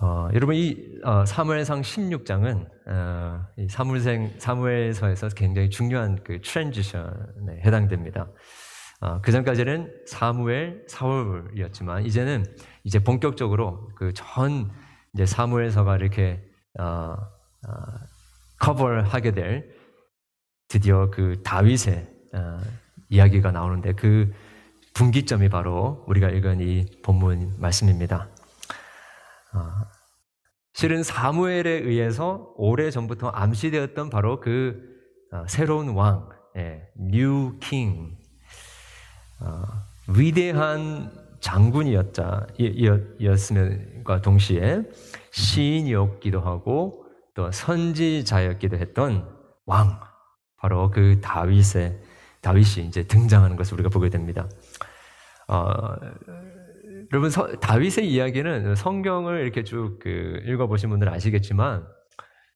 어, 여러분 이 어, 사무엘상 16장은 어, 이 사무엘생 사무엘서에서 굉장히 중요한 그 transition에 해당됩니다. 어, 그 전까지는 사무엘 사울이었지만 이제는 이제 본격적으로 그 전 이제 사무엘서가 이렇게 어, 어, 커버하게 될 드디어 그 다윗의 어, 이야기가 나오는데 그 분기점이 바로 우리가 읽은 이 본문 말씀입니다. 어, 실은 사무엘에 의해서 오래 전부터 암시되었던 바로 그 어, 새로운 왕, 예, New King, 어, 위대한 장군이었자였음과 동시에 시인이었기도 하고 또 선지자였기도 했던 왕, 바로 그 다윗의 다윗이 이제 등장하는 것을 우리가 보게 됩니다. 어, 여러분 서, 다윗의 이야기는 성경을 이렇게 쭉 그 읽어보신 분들은 아시겠지만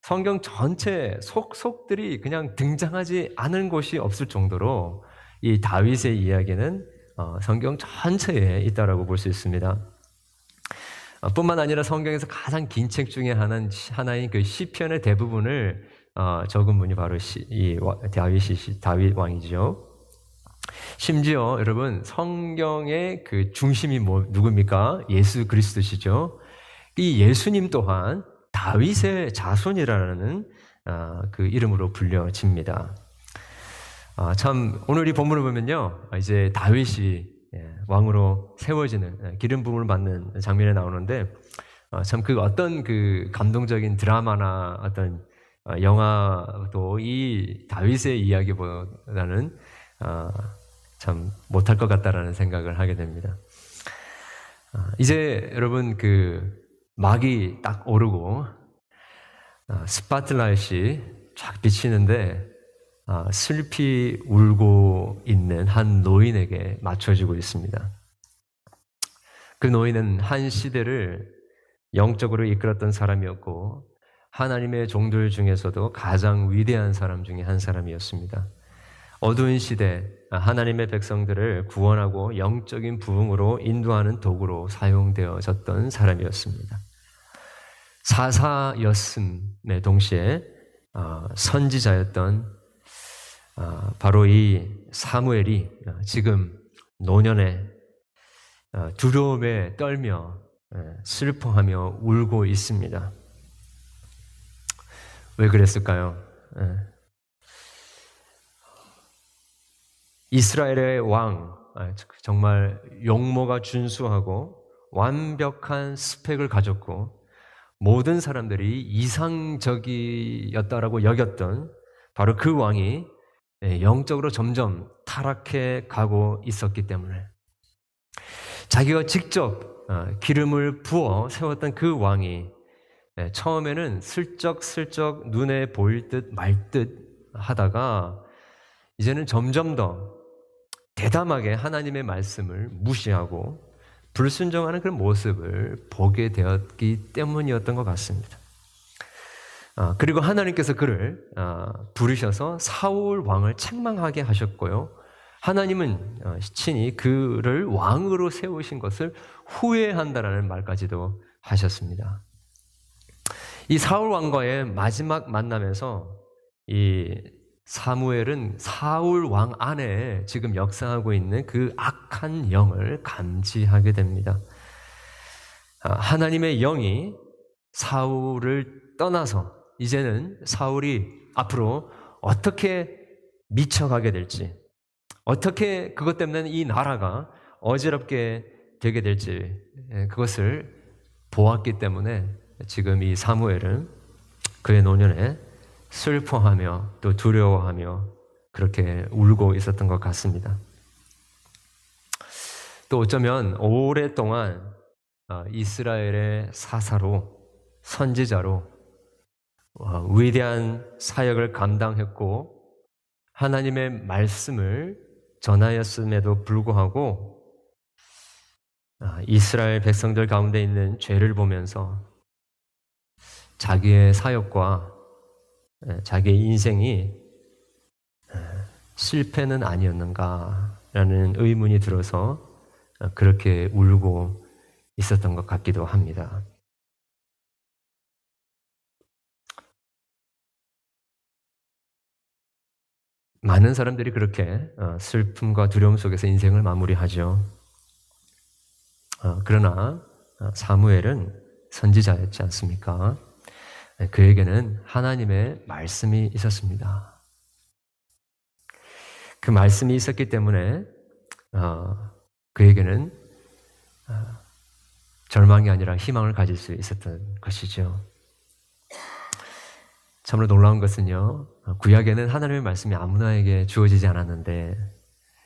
성경 전체 속속들이 그냥 등장하지 않은 곳이 없을 정도로 이 다윗의 이야기는 어, 성경 전체에 있다라고 볼 수 있습니다. 어, 뿐만 아니라 성경에서 가장 긴 책 중에 하나인, 하나인 그 시편의 대부분을 어, 적은 분이 바로 시, 이 다윗이 다윗 왕이죠. 심지어 여러분 성경의 그 중심이 뭐 누굽니까? 예수 그리스도시죠. 이 예수님 또한 다윗의 자손이라는 어, 그 이름으로 불려집니다. 아, 참 오늘 이 본문을 보면요, 이제 다윗이 예, 왕으로 세워지는 예, 기름 부음을 받는 장면에 나오는데 어, 참그 어떤 그 감동적인 드라마나 어떤 어, 영화도 이 다윗의 이야기보다는 참 못할 것 같다라는 생각을 하게 됩니다. 아, 이제 여러분 그 막이 딱 오르고 아, 스포트라이트이 쫙 비치는데 아, 슬피 울고 있는 한 노인에게 맞춰지고 있습니다. 그 노인은 한 시대를 영적으로 이끌었던 사람이었고 하나님의 종들 중에서도 가장 위대한 사람 중에 한 사람이었습니다. 어두운 시대 하나님의 백성들을 구원하고 영적인 부흥으로 인도하는 도구로 사용되어졌던 사람이었습니다. 사사였음의 동시에 어, 선지자였던 어, 바로 이 사무엘이 지금 노년에 어, 두려움에 떨며 슬퍼하며 울고 있습니다. 왜 그랬을까요? 이스라엘의 왕, 아, 정말 용모가 준수하고 완벽한 스펙을 가졌고 모든 사람들이 이상적이었다라고 여겼던 바로 그 왕이 예, 영적으로 점점 타락해 가고 있었기 때문에 자기가 직접 어, 기름을 부어 세웠던 그 왕이 예, 처음에는 슬쩍슬쩍 눈에 보일 듯 말 듯 하다가 이제는 점점 더 대담하게 하나님의 말씀을 무시하고 불순종하는 그런 모습을 보게 되었기 때문이었던 것 같습니다. 아, 그리고 하나님께서 그를 아, 부르셔서 사울 왕을 책망하게 하셨고요. 하나님은 어, 친히 그를 왕으로 세우신 것을 후회한다라는 말까지도 하셨습니다. 이 사울 왕과의 마지막 만남에서 이 사무엘은 사울 왕 안에 지금 역사하고 있는 그 악한 영을 감지하게 됩니다. 아, 하나님의 영이 사울을 떠나서 이제는 사울이 앞으로 어떻게 미쳐가게 될지, 어떻게 그것 때문에 이 나라가 어지럽게 되게 될지, 예, 그것을 보았기 때문에 지금 이 사무엘은 그의 노년에 슬퍼하며 또 두려워하며 그렇게 울고 있었던 것 같습니다. 또 어쩌면 오랫동안 어, 이스라엘의 사사로 선지자로 어, 위대한 사역을 감당했고 하나님의 말씀을 전하였음에도 불구하고 어, 이스라엘 백성들 가운데 있는 죄를 보면서 자기의 사역과 예, 예, 자기의 인생이 예, 실패는 아니었는가라는 의문이 들어서 어, 그렇게 울고 있었던 것 같기도 합니다. 많은 사람들이 그렇게 어, 슬픔과 두려움 속에서 인생을 마무리하죠. 어, 그러나 사무엘은 선지자였지 않습니까? 네, 그에게는 하나님의 말씀이 있었습니다. 그 말씀이 있었기 때문에 그에게는 절망이 아니라 희망을 가질 수 있었던 것이죠. 참으로 놀라운 것은요, 구약에는 하나님의 말씀이 아무나에게 주어지지 않았는데,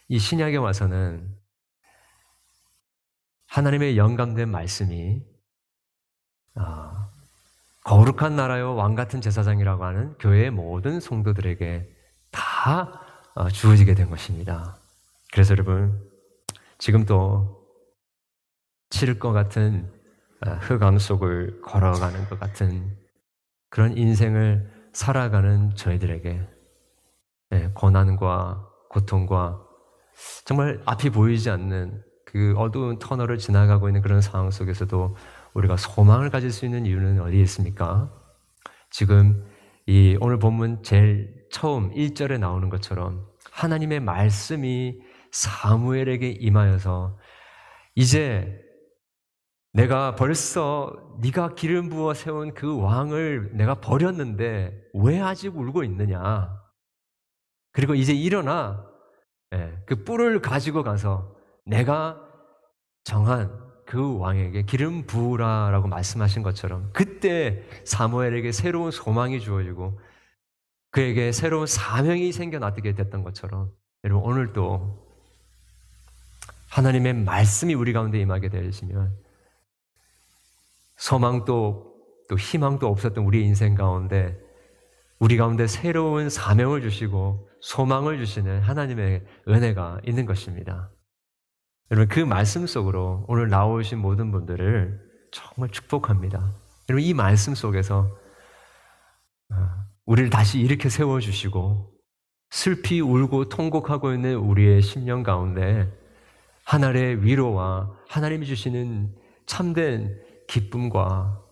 이 신약에 와서는 하나님의 영감된 말씀이 아, 거룩한 나라요 왕 같은 제사장이라고 하는 교회의 모든 성도들에게 다 어, 주어지게 된 것입니다. 그래서 여러분 지금 또 치를 것 같은 어, 흑암 속을 걸어가는 것 같은 그런 인생을 살아가는 저희들에게 예, 고난과 고통과 정말 앞이 보이지 않는 그 어두운 터널을 지나가고 있는 그런 상황 속에서도 우리가 소망을 가질 수 있는 이유는 어디에 있습니까? 지금 이 오늘 본문 제일 처음 1절에 나오는 것처럼 하나님의 말씀이 사무엘에게 임하여서 이제 내가 벌써 네가 기름 부어 세운 그 왕을 내가 버렸는데 왜 아직 울고 있느냐? 그리고 이제 일어나 예, 그 뿔을 가지고 가서 내가 정한 그 왕에게 기름 부으라라고 말씀하신 것처럼 그때 사무엘에게 새로운 소망이 주어지고 그에게 새로운 사명이 생겨나게 됐던 것처럼 여러분 오늘도 하나님의 말씀이 우리 가운데 임하게 되시면 소망도 또 희망도 없었던 우리 인생 가운데 우리 가운데 새로운 사명을 주시고 소망을 주시는 하나님의 은혜가 있는 것입니다. 여러분 그 말씀 속으로 오늘 나오신 모든 분들을 정말 축복합니다. 여러분 이 말씀 속에서 어, 우리를 다시 이렇게 세워 주시고 슬피 울고 통곡하고 있는 우리의 심령 가운데 하늘의 위로와 하나님이 주시는 참된 기쁨과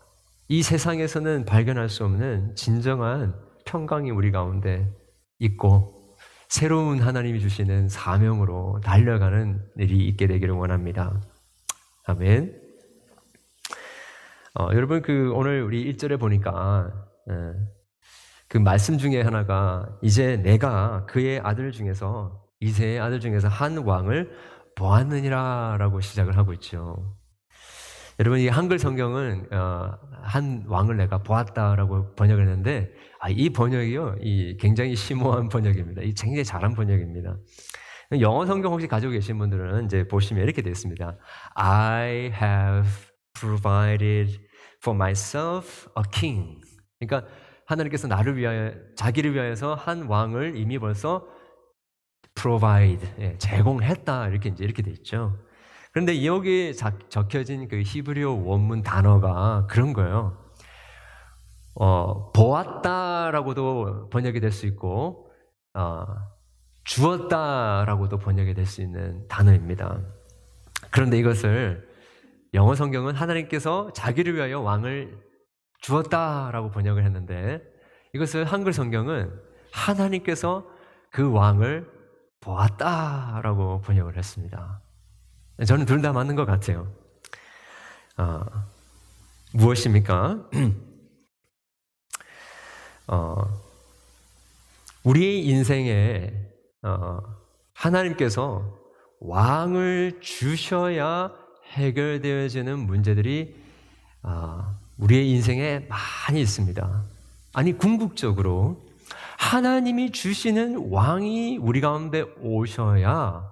이 세상에서는 발견할 수 없는 진정한 평강이 우리 가운데 있고 새로운 하나님이 주시는 사명으로 달려가는 일이 있게 되기를 원합니다. 아멘. 어, 여러분 그 오늘 우리 1절에 보니까 예, 그 말씀 중에 하나가 이제 내가 그의 아들 중에서 이세의 아들 중에서 한 왕을 보았느니라라고 시작을 하고 있죠. 여러분 이 한글 성경은 어, 한 왕을 내가 보았다라고 번역을 했는데 아, 이 번역이요, 이 굉장히 심오한 번역입니다. 이 굉장히 잘한 번역입니다. 영어 성경 혹시 가지고 계신 분들은 이제 보시면 이렇게 되어 있습니다. I have provided for myself a king. 그러니까 하나님께서 나를 위하여 자기를 위하여서 한 왕을 이미 벌써 provide 예, 제공했다 이렇게 이제 이렇게 돼 있죠. 그런데 여기에 적혀진 그 히브리어 원문 단어가 그런 거예요. 어, 보았다라고도 번역이 될 수 있고, 어, 주었다라고도 번역이 될 수 있는 단어입니다. 그런데 이것을 영어 성경은 하나님께서 자기를 위하여 왕을 주었다라고 번역을 했는데 이것을 한글 성경은 하나님께서 그 왕을 보았다라고 번역을 했습니다. 저는 둘 다 맞는 것 같아요. 어, 무엇입니까? 어, 우리의 인생에 어, 하나님께서 왕을 주셔야 해결되어지는 문제들이 어, 우리의 인생에 많이 있습니다. 아니 궁극적으로 하나님이 주시는 왕이 우리 가운데 오셔야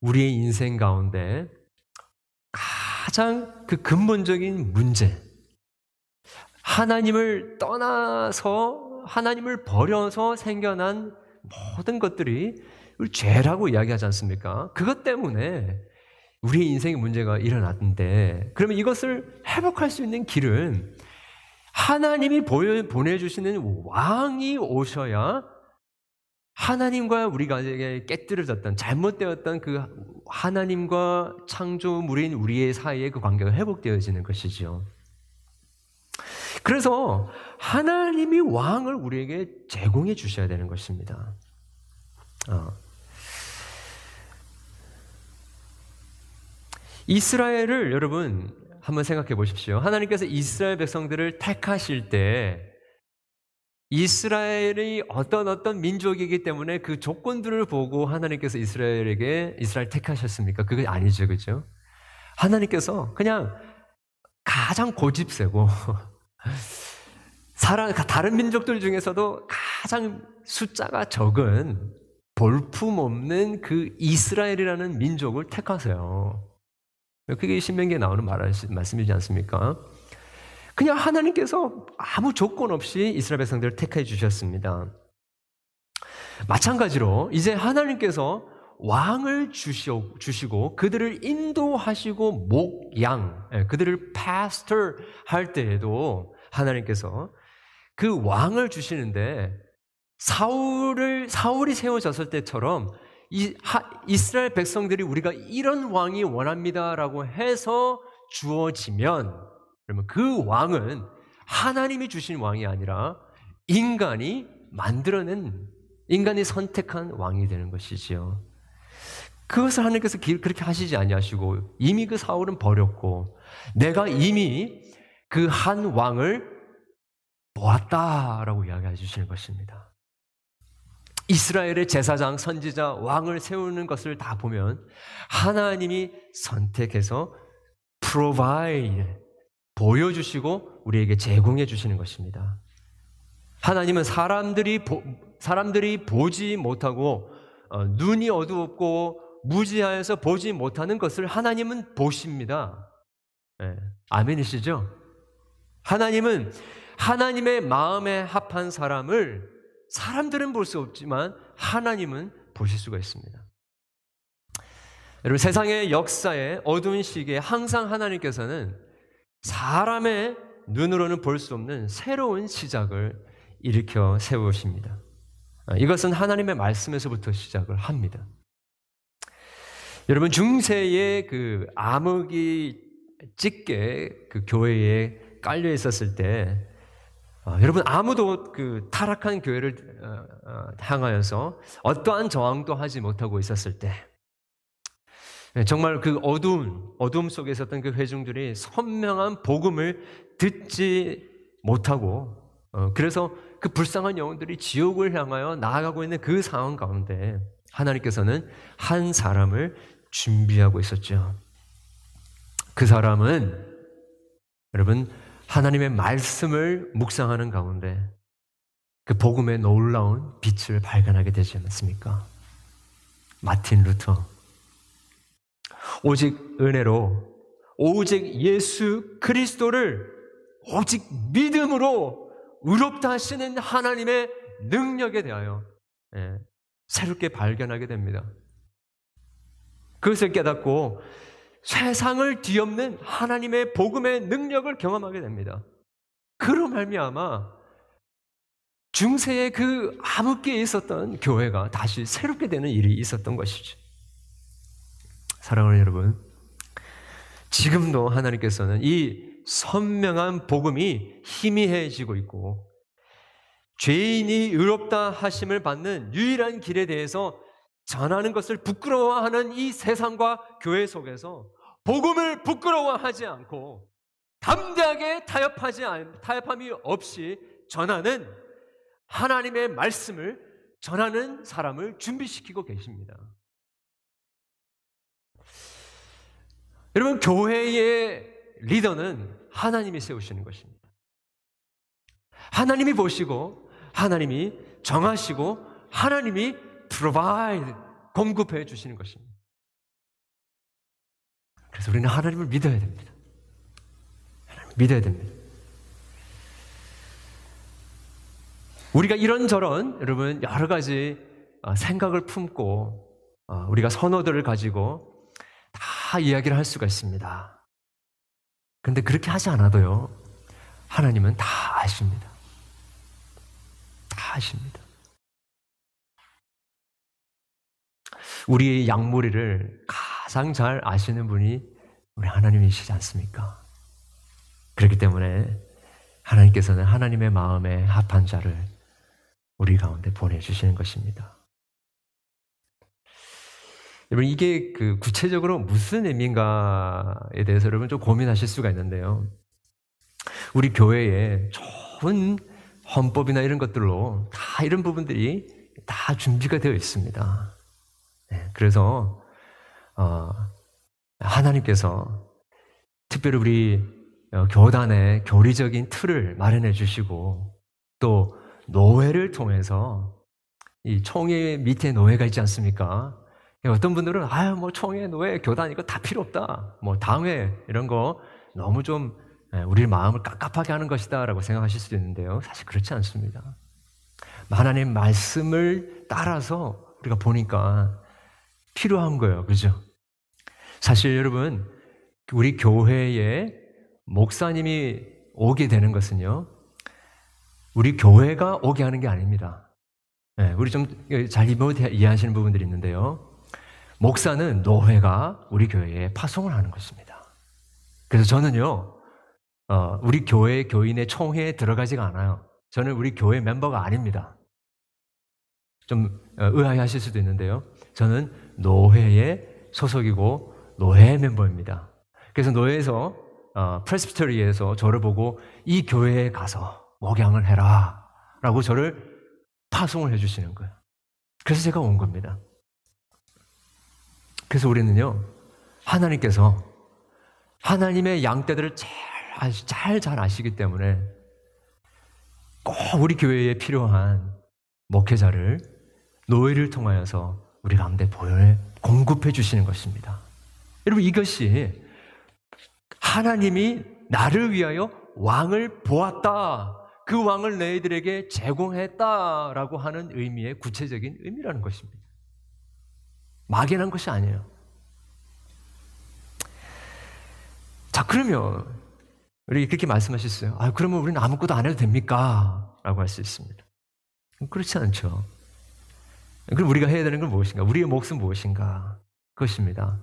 우리의 인생 가운데 가장 그 근본적인 문제, 하나님을 떠나서 하나님을 버려서 생겨난 모든 것들이 죄라고 이야기하지 않습니까? 그것 때문에 우리의 인생의 문제가 일어났는데, 그러면 이것을 회복할 수 있는 길은 하나님이 보내주시는 왕이 오셔야 하나님과 우리가 깨뜨려졌던 잘못되었던 그 하나님과 창조물인 우리의 사이에 그 관계가 회복되어지는 것이지요. 그래서 하나님이 왕을 우리에게 제공해 주셔야 되는 것입니다. 어. 이스라엘을 여러분 한번 생각해 보십시오. 하나님께서 이스라엘 백성들을 택하실 때 이스라엘이 어떤 어떤 민족이기 때문에 그 조건들을 보고 하나님께서 이스라엘에게 이스라엘 택하셨습니까? 그게 아니죠, 그죠? 하나님께서 그냥 가장 고집세고 사람 다른 민족들 중에서도 가장 숫자가 적은 볼품 없는 그 이스라엘이라는 민족을 택하세요. 그게 신명기에 나오는 말씀이지 않습니까? 그냥 하나님께서 아무 조건 없이 이스라엘 백성들을 택해 주셨습니다. 마찬가지로 이제 하나님께서 왕을 주시고 그들을 인도하시고 목양, 예, 그들을 파스터 할 때에도 하나님께서 그 왕을 주시는데 사울을 사울이 세워졌을 때처럼 이 하, 이스라엘 백성들이 우리가 이런 왕이 원합니다라고 해서 주어지면 그러면 그 왕은 하나님이 주신 왕이 아니라 인간이 만들어낸 인간이 선택한 왕이 되는 것이지요. 그것을 하나님께서 그렇게 하시지 아니하시고 이미 그 사울은 버렸고 내가 이미 그 한 왕을 보았다라고 이야기해 주시는 것입니다. 이스라엘의 제사장, 선지자, 왕을 세우는 것을 다 보면 하나님이 선택해서 provide 보여주시고 우리에게 제공해 주시는 것입니다. 하나님은 사람들이 보, 사람들이 보지 못하고 어, 눈이 어두웠고 무지하여서 보지 못하는 것을 하나님은 보십니다. 네. 아멘이시죠? 하나님은 하나님의 마음에 합한 사람을 사람들은 볼 수 없지만 하나님은 보실 수가 있습니다. 여러분 세상의 역사에 어두운 시기에 항상 하나님께서는 사람의 눈으로는 볼 수 없는 새로운 시작을 일으켜 세우십니다. 아, 이것은 하나님의 말씀에서부터 시작을 합니다. 여러분 중세의 그 암흑이 짙게 그 교회에 깔려 있었을 때 어, 여러분 아무도 그 타락한 교회를 어, 어, 향하여서 어떠한 저항도 하지 못하고 있었을 때 네, 정말 그 어두운 어둠 속에 있었던 그 회중들이 선명한 복음을 듣지 못하고 어, 그래서 그 불쌍한 영혼들이 지옥을 향하여 나아가고 있는 그 상황 가운데 하나님께서는 한 사람을 준비하고 있었죠. 그 사람은 여러분 하나님의 말씀을 묵상하는 가운데 그 복음의 놀라운 빛을 발견하게 되지 않았습니까? 마틴 루터 오직 은혜로 오직 예수 그리스도를 오직 믿음으로 의롭다 하시는 하나님의 능력에 대하여 예, 새롭게 발견하게 됩니다. 그것을 깨닫고 세상을 뒤엎는 하나님의 복음의 능력을 경험하게 됩니다. 그로 말미암아 중세의 그 암흑기에 있었던 교회가 다시 새롭게 되는 일이 있었던 것이죠. 사랑하는 여러분, 지금도 하나님께서는 이 선명한 복음이 희미해지고 있고 죄인이 의롭다 하심을 받는 유일한 길에 대해서 전하는 것을 부끄러워하는 이 세상과 교회 속에서 복음을 부끄러워하지 않고 담대하게 타협하지 않, 타협함이 없이 전하는 하나님의 말씀을 전하는 사람을 준비시키고 계십니다. 여러분, 교회의 리더는 하나님이 세우시는 것입니다. 하나님이 보시고, 하나님이 정하시고, 하나님이 provide, 공급해 주시는 것입니다. 그래서 우리는 하나님을 믿어야 됩니다. 하나님을 믿어야 됩니다. 우리가 이런저런 여러분 여러 가지 어, 생각을 품고 어, 우리가 선호들을 가지고 다 이야기를 할 수가 있습니다. 근데 그렇게 하지 않아도요, 하나님은 다 아십니다. 다 아십니다. 우리의 양머리를 가장 잘 아시는 분이 우리 하나님이시지 않습니까? 그렇기 때문에 하나님께서는 하나님의 마음에 합한 자를 우리 가운데 보내주시는 것입니다. 여러분 이게 그 구체적으로 무슨 의미인가에 대해서 여러분 좀 고민하실 수가 있는데요. 우리 교회에 좋은 헌법이나 이런 것들로 다 이런 부분들이 다 준비가 되어 있습니다. 네, 그래서 어, 하나님께서 특별히 우리 어, 교단의 교리적인 틀을 마련해 주시고 또 노회를 통해서 이 총회 밑에 노회가 있지 않습니까? 어떤 분들은 아유 뭐 총회 노회 교단 이거 다 필요 없다. 뭐 당회 이런 거 너무 좀 예, 우리 마음을 깝깝하게 하는 것이다라고 생각하실 수도 있는데요. 사실 그렇지 않습니다. 하나님 말씀을 따라서 우리가 보니까 필요한 거예요. 그죠? 사실 여러분 우리 교회에 목사님이 오게 되는 것은요 우리 교회가 오게 하는 게 아닙니다. 네, 우리 좀 잘 이해하시는 부분들이 있는데요. 목사는 노회가 우리 교회에 파송을 하는 것입니다. 그래서 저는요, 어, 우리 교회 교인의 총회에 들어가지가 않아요. 저는 우리 교회 멤버가 아닙니다. 좀 어, 의아해 하실 수도 있는데요. 저는 노회의 소속이고 노회 멤버입니다. 그래서 노회에서 어, 프레스피터리에서 저를 보고 이 교회에 가서 목양을 해라 라고 저를 파송을 해주시는 거예요. 그래서 제가 온 겁니다. 그래서 우리는요, 하나님께서 하나님의 양떼들을 잘, 잘, 아시기 때문에 꼭 우리 교회에 필요한 목회자를 노예를 통하여서 우리 가운데 보혈 공급해 주시는 것입니다. 여러분 이것이 하나님이 나를 위하여 왕을 보았다. 그 왕을 너희들에게 제공했다라고 하는 의미의 구체적인 의미라는 것입니다. 막연한 것이 아니에요. 자, 그러면 우리 그렇게 말씀하셨어요. 아, 그러면 우리는 아무것도 안 해도 됩니까? 라고 할 수 있습니다. 그렇지 않죠. 그럼 우리가 해야 되는 건 무엇인가? 우리의 몫은 무엇인가? 그것입니다.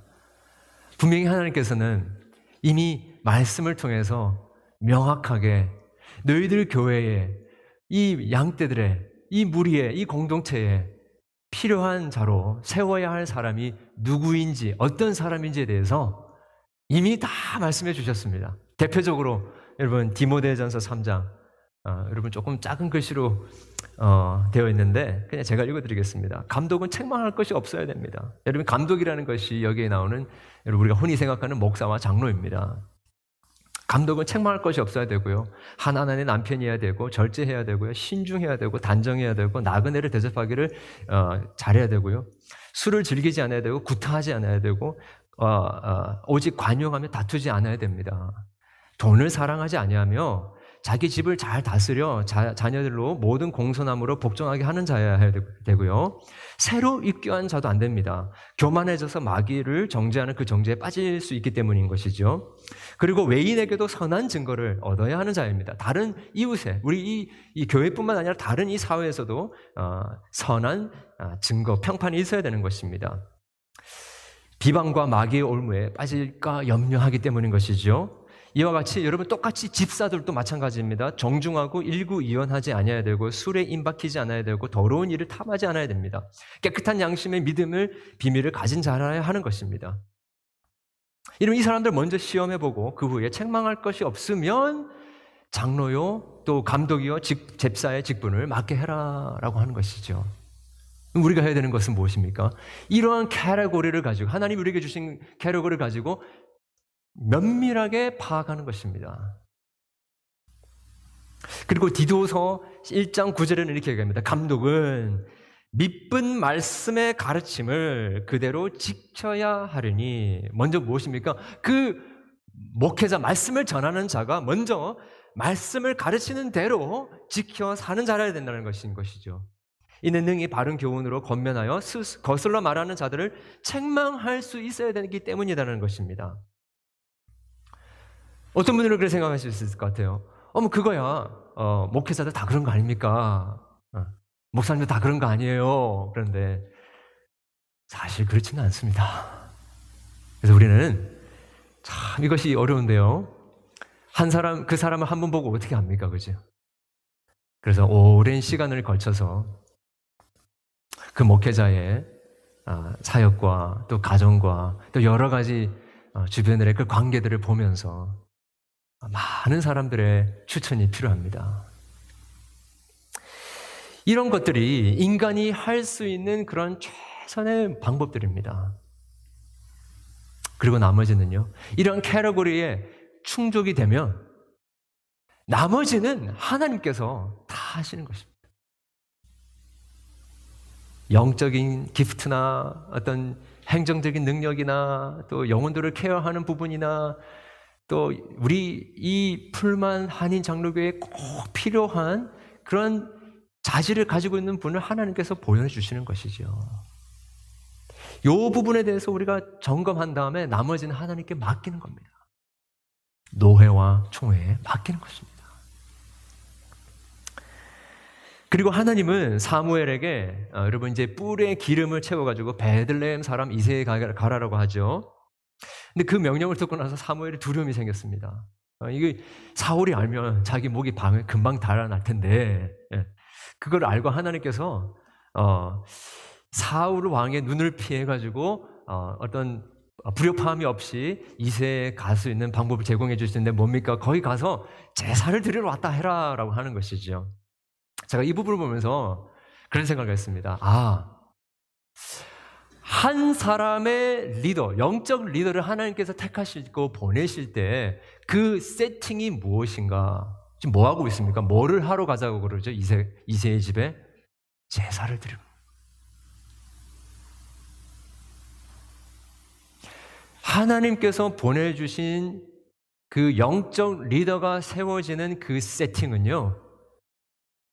분명히 하나님께서는 이미 말씀을 통해서 명확하게 너희들 교회에 이 양떼들의 이 무리에 이 공동체에 필요한 자로 세워야 할 사람이 누구인지 어떤 사람인지에 대해서 이미 다 말씀해 주셨습니다. 대표적으로 여러분 디모데전서 3장 어, 여러분 조금 작은 글씨로 어, 되어 있는데 그냥 제가 읽어드리겠습니다. 감독은 책망할 것이 없어야 됩니다. 여러분 감독이라는 것이 여기에 나오는 여러분 우리가 흔히 생각하는 목사와 장로입니다. 감독은 책망할 것이 없어야 되고요. 하나님의 남편이어야 되고 절제해야 되고요. 신중해야 되고 단정해야 되고 나그네를 대접하기를 어, 잘해야 되고요. 술을 즐기지 않아야 되고 구타하지 않아야 되고 어, 어, 오직 관용하며 다투지 않아야 됩니다. 돈을 사랑하지 아니하며 자기 집을 잘 다스려 자, 녀들로 모든 공손함으로 복종하게 하는 자여야 되고요. 새로 입교한 자도 안 됩니다. 교만해져서 마귀를 정죄하는 그 정죄에 빠질 수 있기 때문인 것이죠. 그리고 외인에게도 선한 증거를 얻어야 하는 자입니다. 다른 이웃에 우리 이, 이 교회뿐만 아니라 다른 이 사회에서도 어, 선한 어, 증거 평판이 있어야 되는 것입니다. 비방과 마귀의 올무에 빠질까 염려하기 때문인 것이죠. 이와 같이 여러분 똑같이 집사들도 마찬가지입니다. 정중하고 일구이연하지 않아야 되고 술에 임박히지 않아야 되고 더러운 일을 탐하지 않아야 됩니다. 깨끗한 양심의 믿음을 비밀을 가진 자라야 하는 것입니다. 이러면 이 사람들 먼저 시험해 보고 그 후에 책망할 것이 없으면 장로요 또 감독이요 직, 잽사의 직분을 맡게 해라라고 하는 것이죠. 우리가 해야 되는 것은 무엇입니까? 이러한 캐러고리를 가지고 하나님 우리에게 주신 캐러고리를 가지고 면밀하게 파악하는 것입니다. 그리고 디도서 1장 9절에는 이렇게 얘기합니다. 감독은 믿은 말씀의 가르침을 그대로 지켜야 하려니 먼저 무엇입니까? 그 목회자 말씀을 전하는 자가 먼저 말씀을 가르치는 대로 지켜 사는 자라야 된다는 것인 것이죠. 이는 능히 바른 교훈으로 건면하여 거슬러 말하는 자들을 책망할 수 있어야 되기 때문이라는 것입니다. 어떤 분들은 그렇게 생각하실 수 있을 것 같아요. 어머, 그거야. 어, 목회자들 다 그런 거 아닙니까? 어, 목사님도 다 그런 거 아니에요. 그런데 사실 그렇지는 않습니다. 그래서 우리는 참 이것이 어려운데요. 한 사람, 그 사람을 한 번 보고 어떻게 합니까? 그죠? 그래서 오랜 시간을 걸쳐서 그 목회자의 아, 사역과 또 가정과 또 여러 가지 어, 주변의 그 관계들을 보면서 많은 사람들의 추천이 필요합니다. 이런 것들이 인간이 할 수 있는 그런 최선의 방법들입니다. 그리고 나머지는요, 이런 캐러고리에 충족이 되면 나머지는 하나님께서 다 하시는 것입니다. 영적인 기프트나 어떤 행정적인 능력이나 또 영혼들을 케어하는 부분이나 또 우리 이 풀만 한인 장로교에 꼭 필요한 그런 자질을 가지고 있는 분을 하나님께서 보여주시는 것이죠. 이 부분에 대해서 우리가 점검한 다음에 나머지는 하나님께 맡기는 겁니다. 노회와 총회에 맡기는 것입니다. 그리고 하나님은 사무엘에게 어, 여러분 이제 뿔에 기름을 채워가지고 베들레헴 사람 이세에 가라라고 하죠. 근데 그 명령을 듣고 나서 사무엘이 두려움이 생겼습니다. 어, 이게 사울이 알면 자기 목이 밤에 금방 달아날 텐데 예. 그걸 알고 하나님께서 어, 사울 왕의 눈을 피해 가지고 어, 어떤 불협화음이 없이 이세에 갈 수 있는 방법을 제공해 주시는데 뭡니까? 거기 가서 제사를 드리러 왔다 해라라고 하는 것이죠. 제가 이 부분을 보면서 그런 생각을 했습니다. 아, 한 사람의 리더, 영적 리더를 하나님께서 택하시고 보내실 때 그 세팅이 무엇인가? 지금 뭐 하고 있습니까? 뭐를 하러 가자고 그러죠? 이세, 이세의 집에? 제사를 드리고. 하나님께서 보내주신 그 영적 리더가 세워지는 그 세팅은요,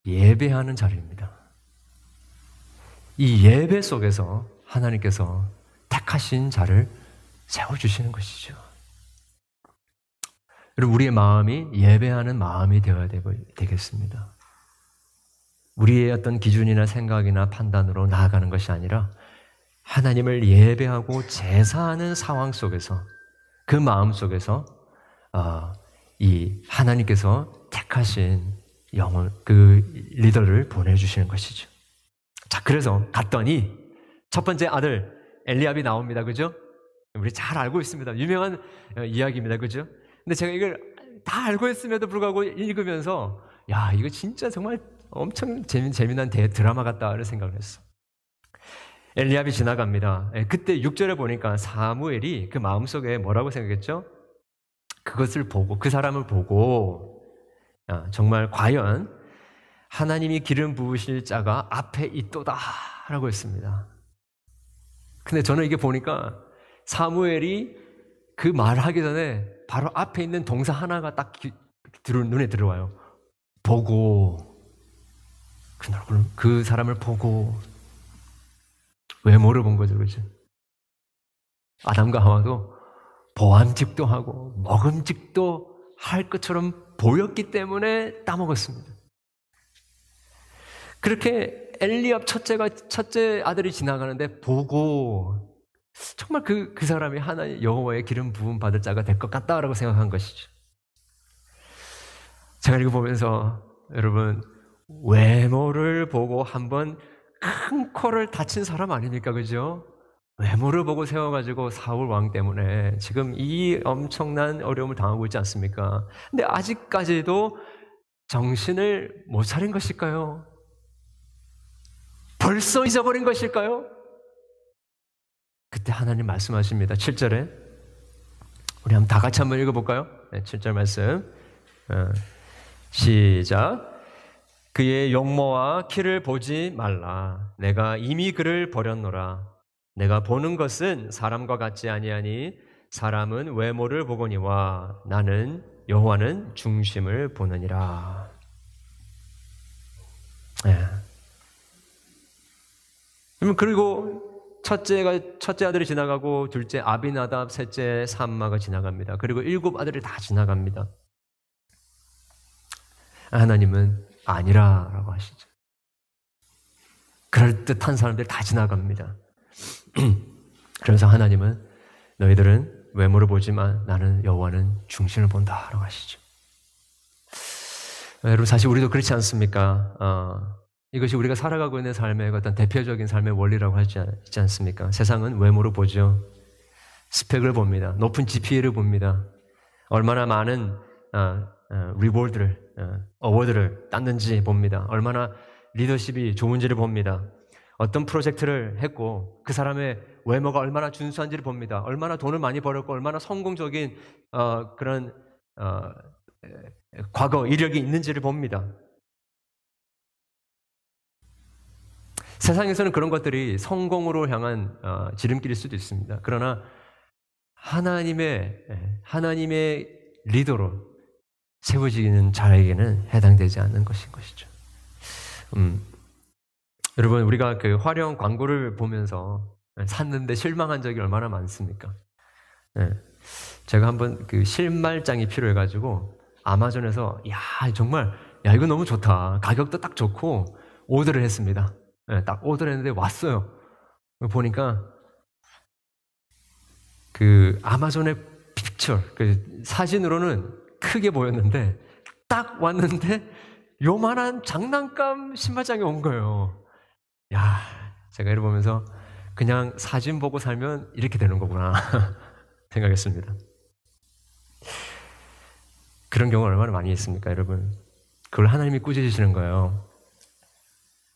예배하는 자리입니다. 이 예배 속에서 하나님께서 택하신 자를 세워주시는 것이죠. 여러분, 우리의 마음이 예배하는 마음이 되어야 되겠습니다. 우리의 어떤 기준이나 생각이나 판단으로 나아가는 것이 아니라 하나님을 예배하고 제사하는 상황 속에서 그 마음 속에서 어, 이 하나님께서 택하신 영혼 그 리더를 보내주시는 것이죠. 자 그래서 갔더니 첫 번째 아들 엘리압이 나옵니다. 그죠? 우리 잘 알고 있습니다. 유명한 어, 이야기입니다. 그죠? 근데 제가 이걸 다 알고 있음에도 불구하고 읽으면서 야 이거 진짜 정말 엄청 재미, 재미난 대 드라마 같다는 생각을 했어. 엘리압이 지나갑니다. 예, 그때 6절에 보니까 사무엘이 그 마음속에 뭐라고 생각했죠? 그것을 보고 그 사람을 보고 아, 정말 과연 하나님이 기름 부으실 자가 앞에 있도다라고 했습니다. 근데 저는 이게 보니까 사무엘이 그 말하기 전에 바로 앞에 있는 동사 하나가 딱 기, 눈에 들어와요. 보고 그, 그 사람을 보고 외모를 본 거죠, 그죠? 아담과 하와도 보암직도 하고 먹음직도 할 것처럼 보였기 때문에 따먹었습니다. 그렇게 엘리압 첫째가 첫째 아들이 지나가는데 보고 정말 그, 그 사람이 하나님 여호와의 기름 부음 받을 자가 될 것 같다라고 생각한 것이죠. 제가 이거 보면서 여러분 외모를 보고 한번 큰 코를 다친 사람 아닙니까, 그죠? 외모를 보고 세워가지고 사울 왕 때문에 지금 이 엄청난 어려움을 당하고 있지 않습니까? 근데 아직까지도 정신을 못 차린 것일까요? 벌써 잊어버린 것일까요? 그때 하나님 말씀하십니다. 7절에. 우리 한번 다 같이 한번 읽어볼까요? 네, 7절 말씀. 어, 시작. 그의 용모와 키를 보지 말라. 내가 이미 그를 버렸노라. 내가 보는 것은 사람과 같지 아니하니 사람은 외모를 보거니와 나는 여호와는 중심을 보느니라. 예. 그리고 첫째가 첫째 아들이 지나가고 둘째 아비나답, 셋째 삼마가 지나갑니다. 그리고 일곱 아들이 다 지나갑니다. 하나님은 아니라라고 하시죠. 그럴 듯한 사람들이 다 지나갑니다. 그래서 하나님은 너희들은 외모를 보지만 나는 여호와는 중심을 본다라고 하시죠. 여러분 사실 우리도 그렇지 않습니까? 어, 이것이 우리가 살아가고 있는 삶의 어떤 대표적인 삶의 원리라고 하지 않- 않습니까? 세상은 외모로 보죠. 스펙을 봅니다. 높은 GPA를 봅니다. 얼마나 많은 어, 어, 리볼드를 어, 어워드를 땄는지 봅니다. 얼마나 리더십이 좋은지를 봅니다. 어떤 프로젝트를 했고 그 사람의 외모가 얼마나 준수한지를 봅니다. 얼마나 돈을 많이 벌었고 얼마나 성공적인 어, 그런 어, 에, 과거 이력이 있는지를 봅니다. 세상에서는 그런 것들이 성공으로 향한 어, 지름길일 수도 있습니다. 그러나 하나님의 예, 하나님의 리더로 세워지는 자에게는 해당되지 않는 것인 것이죠. 음, 여러분 우리가 그 화려한 광고를 보면서 샀는데 실망한 적이 얼마나 많습니까? 예, 제가 한번 그 실말장이 필요해가지고 아마존에서 야 정말 야 이거 너무 좋다 가격도 딱 좋고 오더를 했습니다. 예, 딱 오더를 했는데 왔어요. 보니까 그 아마존의 픽처 그 사진으로는 크게 보였는데 딱 왔는데 요만한 장난감 신발장이 온 거예요. 야, 제가 이를 보면서 그냥 사진 보고 살면 이렇게 되는 거구나 생각했습니다. 그런 경우 얼마나 많이 있습니까, 여러분? 그걸 하나님이 꾸짖으시는 거예요.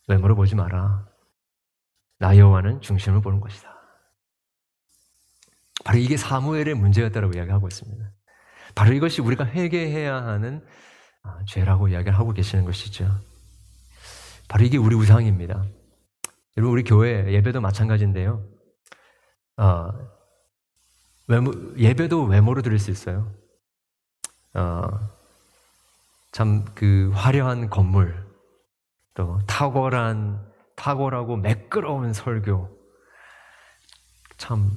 외모를 보지 마라. 나 여호와는 중심을 보는 것이다. 바로 이게 사무엘의 문제였다고 이야기하고 있습니다. 바로 이것이 우리가 회개해야 하는 아, 죄라고 이야기를 하고 계시는 것이죠. 바로 이게 우리 우상입니다. 여러분 우리 교회 예배도 마찬가지인데요. 어, 외모, 예배도 외모로 드릴 수 있어요. 어, 참 그 화려한 건물, 또 탁월한 탁월하고 매끄러운 설교, 참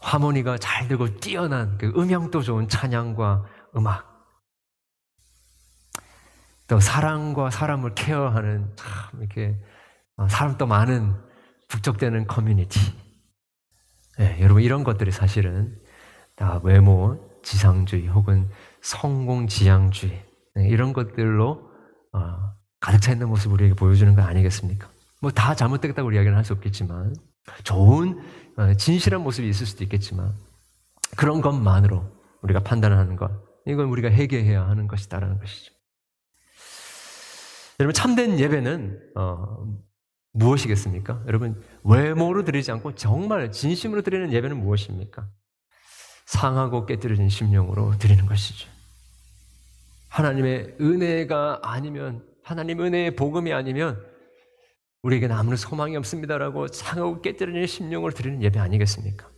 하모니가 잘 되고 뛰어난 그 음향도 좋은 찬양과 음악, 또 사랑과 사람을 케어하는 참 이렇게 사람도 많은 북적대는 커뮤니티. 네, 여러분 이런 것들이 사실은 다 외모 지상주의 혹은 성공 지향주의 네, 이런 것들로 어, 가득 차 있는 모습을 우리에게 보여주는 거 아니겠습니까? 뭐 다 잘못되겠다고 이야기는 할 수 없겠지만 좋은 어, 진실한 모습이 있을 수도 있겠지만 그런 것만으로 우리가 판단하는 것 이건 우리가 회개해야 하는 것이다라는 것이죠. 여러분 참된 예배는 어, 무엇이겠습니까? 여러분 외모로 드리지 않고 정말 진심으로 드리는 예배는 무엇입니까? 상하고 깨뜨려진 심령으로 드리는 것이죠. 하나님의 은혜가 아니면 하나님 은혜의 복음이 아니면 우리에게는 아무런 소망이 없습니다라고 상하고 깨뜨려진 심령으로 드리는 예배 아니겠습니까?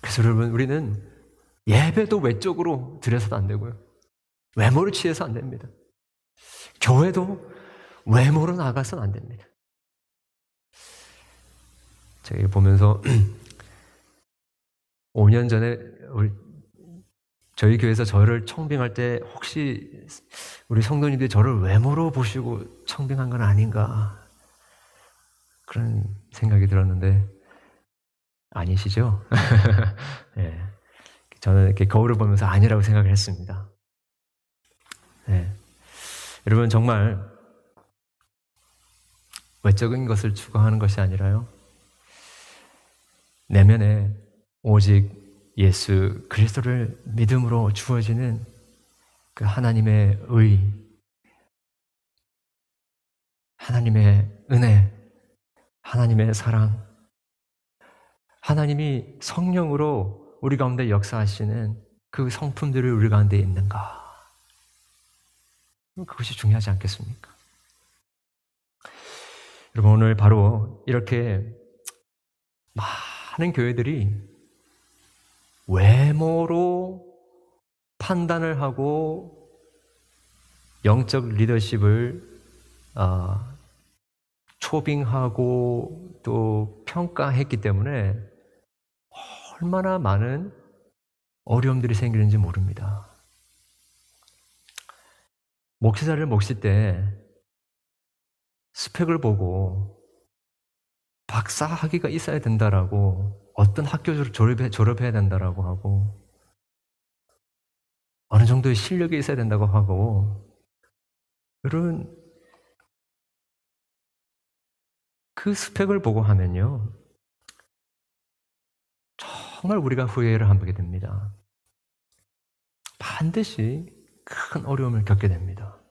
그래서 여러분 우리는 예배도 외적으로 드려서도 안 되고요. 외모를 취해서 안 됩니다. 교회도 외모로 나가서는 안 됩니다. 제가 보면서 5년 전에 우리 저희 교회에서 저를 청빙할 때 혹시 우리 성도님들이 저를 외모로 보시고 청빙한 건 아닌가 그런 생각이 들었는데 아니시죠? 네. 저는 이렇게 거울을 보면서 아니라고 생각을 했습니다. 네. 여러분 정말 외적인 것을 추구하는 것이 아니라요. 내면에 오직 예수 그리스도를 믿음으로 주어지는 그 하나님의 의, 하나님의 은혜, 하나님의 사랑, 하나님이 성령으로 우리 가운데 역사하시는 그 성품들을 우리 가운데 있는가? 그것이 중요하지 않겠습니까? 여러분, 오늘 바로 이렇게 많은 교회들이 외모로 판단을 하고 영적 리더십을 어, 초빙하고 또 평가했기 때문에 얼마나 많은 어려움들이 생기는지 모릅니다. 목회자를 모실 때 스펙을 보고 박사 학위가 있어야 된다라고 어떤 학교를 졸업해, 졸업해야 된다라고 하고 어느 정도의 실력이 있어야 된다고 하고 그런 그 스펙을 보고 하면요 정말 우리가 후회를 하게 됩니다. 반드시 큰 어려움을 겪게 됩니다.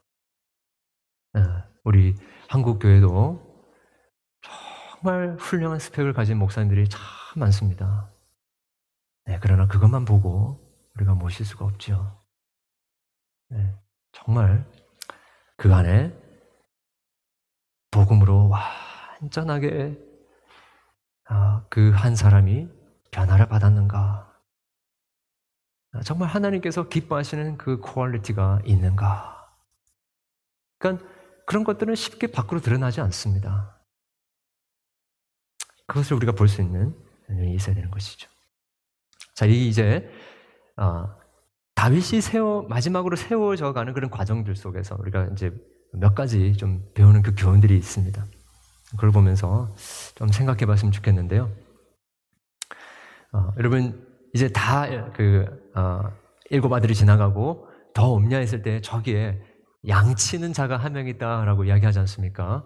네, 우리 한국 교회도 정말 훌륭한 스펙을 가진 목사님들이 참 많습니다. 네, 그러나 그것만 보고 우리가 모실 수가 없죠. 네, 정말 그 안에 복음으로 완전하게 아, 그 한 사람이 변화를 받았는가? 아, 정말 하나님께서 기뻐하시는 그 quality가 있는가? 그러니까 그런 것들은 쉽게 밖으로 드러나지 않습니다. 그것을 우리가 볼 수 있는 눈이 있어야 되는 것이죠. 자, 이 이제 어, 다윗이 세워 마지막으로 세워져 가는 그런 과정들 속에서 우리가 이제 몇 가지 좀 배우는 그 교훈들이 있습니다. 그걸 보면서 좀 생각해 봤으면 좋겠는데요. 어, 여러분, 이제 다 그, 어, 일곱 아들이 지나가고 더 없냐 했을 때 저기에 양치는 자가 한 명 있다라고 이야기하지 않습니까?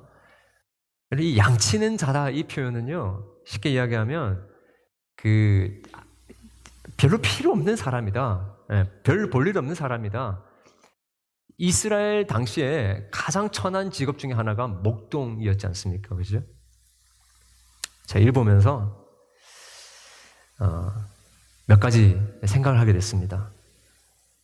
이 양치는 자다 이 표현은요, 쉽게 이야기하면 그 별로 필요 없는 사람이다. 예, 별볼 일 없는 사람이다. 이스라엘 당시에 가장 천한 직업 중에 하나가 목동이었지 않습니까? 그죠? 자, 일 보면서 어, 몇 가지 생각을 하게 됐습니다.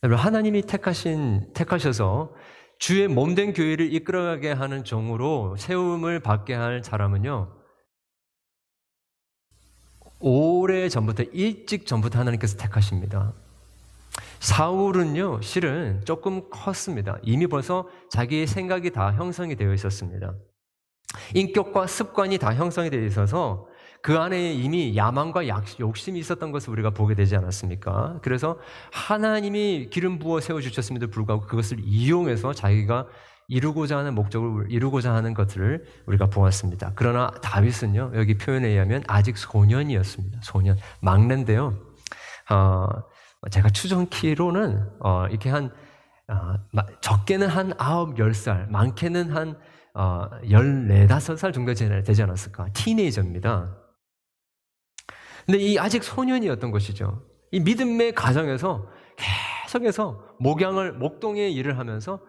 여러분, 하나님이 택하신, 택하셔서 주의 몸된 교회를 이끌어가게 하는 종으로 세움을 받게 할 사람은요, 오래 전부터, 일찍 전부터 하나님께서 택하십니다. 사울은요, 실은 조금 컸습니다. 이미 벌써 자기의 생각이 다 형성이 되어 있었습니다. 인격과 습관이 다 형성이 되어 있어서 그 안에 이미 야망과 욕심이 있었던 것을 우리가 보게 되지 않았습니까? 그래서 하나님이 기름 부어 세워주셨음에도 불구하고 그것을 이용해서 자기가 이루고자 하는 목적을 이루고자 하는 것들을 우리가 보았습니다. 그러나 다윗은요, 여기 표현에 의하면 아직 소년이었습니다. 소년. 막내인데요. 어, 제가 추정 키로는 어, 이렇게 한 어, 적게는 한 아홉, 열 살, 많게는 한 어, 14, 5살 정도 되지 않았을까? 티네이저입니다. 근데 이 아직 소년이었던 것이죠. 이 믿음의 가정에서 계속해서 목양을, 목동의 일을 하면서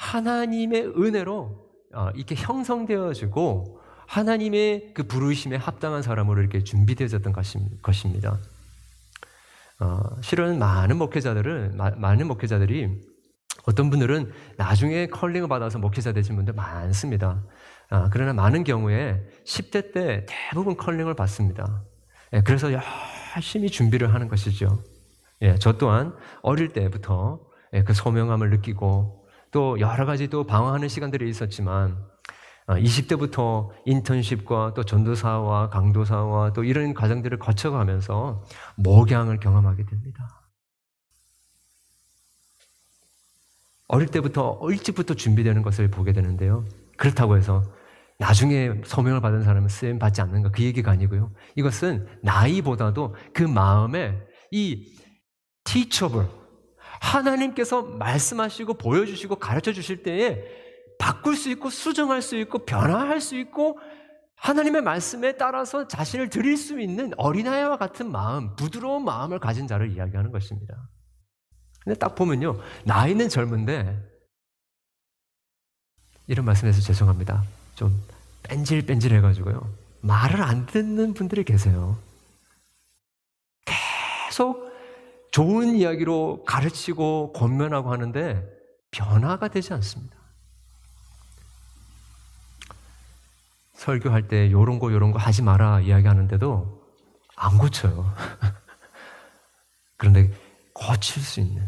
하나님의 은혜로 어, 이렇게 형성되어지고 하나님의 그 부르심에 합당한 사람으로 이렇게 준비되어졌던 것입니다. 어, 실은 많은 목회자들은, 마, 많은 목회자들이 어떤 분들은 나중에 컬링을 받아서 목회자 되신 분들 많습니다. 아, 그러나 많은 경우에 10대 때 대부분 컬링을 받습니다. 예, 그래서 열심히 준비를 하는 것이죠. 예, 저 또한 어릴 때부터 예, 그 소명함을 느끼고 또 여러 가지 또 방황하는 시간들이 있었지만 20대부터 어, 인턴십과 또 전도사와 강도사와 또 이런 과정들을 거쳐가면서 목양을 경험하게 됩니다. 어릴 때부터 일찍부터 준비되는 것을 보게 되는데요. 그렇다고 해서 나중에 소명을 받은 사람은 쓰임 받지 않는가 그 얘기가 아니고요. 이것은 나이보다도 그 마음에 이 teachable 하나님께서 말씀하시고 보여주시고 가르쳐 주실 때에 바꿀 수 있고 수정할 수 있고 변화할 수 있고 하나님의 말씀에 따라서 자신을 드릴 수 있는 어린아이와 같은 마음, 부드러운 마음을 가진 자를 이야기하는 것입니다. 근데 딱 보면요. 나이는 젊은데 이런 말씀해서 죄송합니다. 좀 뺀질뺀질 해가지고요. 말을 안 듣는 분들이 계세요. 계속 좋은 이야기로 가르치고 권면하고 하는데 변화가 되지 않습니다. 설교할 때 요런 거 요런 거 하지 마라 이야기하는데도 안 고쳐요. 그런데 고칠 수 있는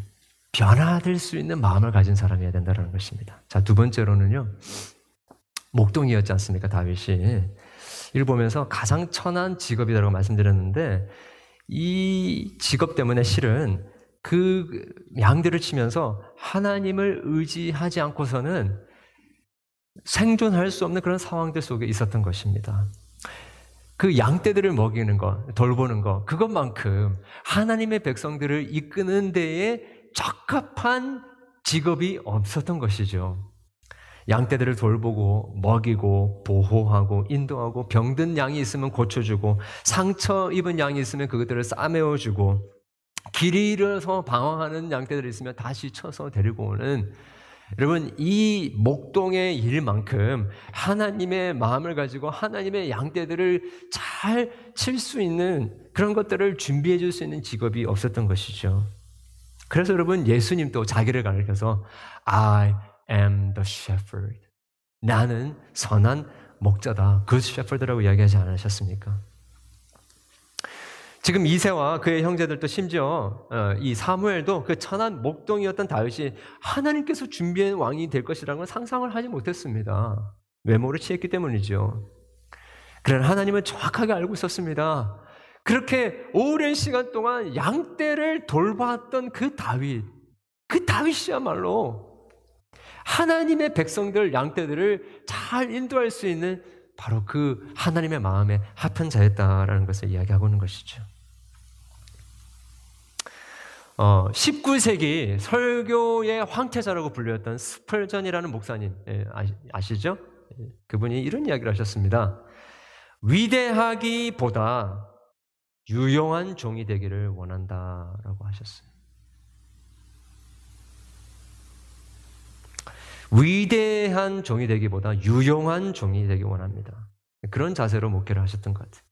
변화될 수 있는 마음을 가진 사람이어야 된다는 것입니다. 자, 두 번째로는요. 목동이었지 않습니까? 다윗이. 이를 보면서 가장 천한 직업이라고 말씀드렸는데 이 직업 때문에 실은 그 양들을 치면서 하나님을 의지하지 않고서는 생존할 수 없는 그런 상황들 속에 있었던 것입니다. 그 양떼들을 먹이는 것, 돌보는 것, 그것만큼 하나님의 백성들을 이끄는 데에 적합한 직업이 없었던 것이죠. 양떼들을 돌보고 먹이고 보호하고 인도하고 병든 양이 있으면 고쳐주고 상처 입은 양이 있으면 그것들을 싸매어주고 길이 잃어서 방황하는 양떼들이 있으면 다시 쳐서 데리고 오는 여러분 이 목동의 일만큼 하나님의 마음을 가지고 하나님의 양떼들을 잘 칠 수 있는 그런 것들을 준비해 줄 수 있는 직업이 없었던 것이죠. 그래서 여러분 예수님도 자기를 가리켜서 I am the shepherd. 나는 선한 목자다. 그 shepherd라고 이야기하지 않으셨습니까? 지금 이세와 그의 형제들도 심지어 어, 이 사무엘도 그 천한 목동이었던 다윗이 하나님께서 준비한 왕이 될 것이라는 걸 상상을 하지 못했습니다. 외모를 취했기 때문이죠. 그러나 하나님은 정확하게 알고 있었습니다. 그렇게 오랜 시간 동안 양떼를 돌봤던 그 다윗, 그 다윗이야말로 하나님의 백성들, 양떼들을 잘 인도할 수 있는 바로 그 하나님의 마음에 합한 자였다라는 것을 이야기하고 있는 것이죠. 어, 19세기 설교의 황태자라고 불렸던 스펄전이라는 목사님 예, 아시 죠? 예, 그분이 이런 이야기를 하셨습니다. 위대하기보다 유용한 종이 되기를 원한다라고 하셨어요. 위대한 종이 되기보다 유용한 종이 되기 원합니다. 그런 자세로 목회를 하셨던 것 같아요.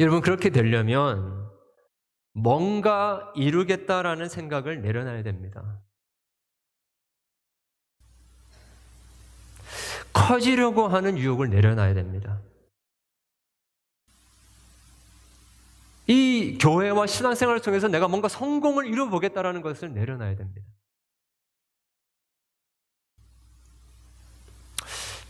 여러분, 그렇게 되려면 뭔가 이루겠다라는 생각을 내려놔야 됩니다. 커지려고 하는 유혹을 내려놔야 됩니다. 이 교회와 신앙생활을 통해서 내가 뭔가 성공을 이루어보겠다라는 것을 내려놔야 됩니다.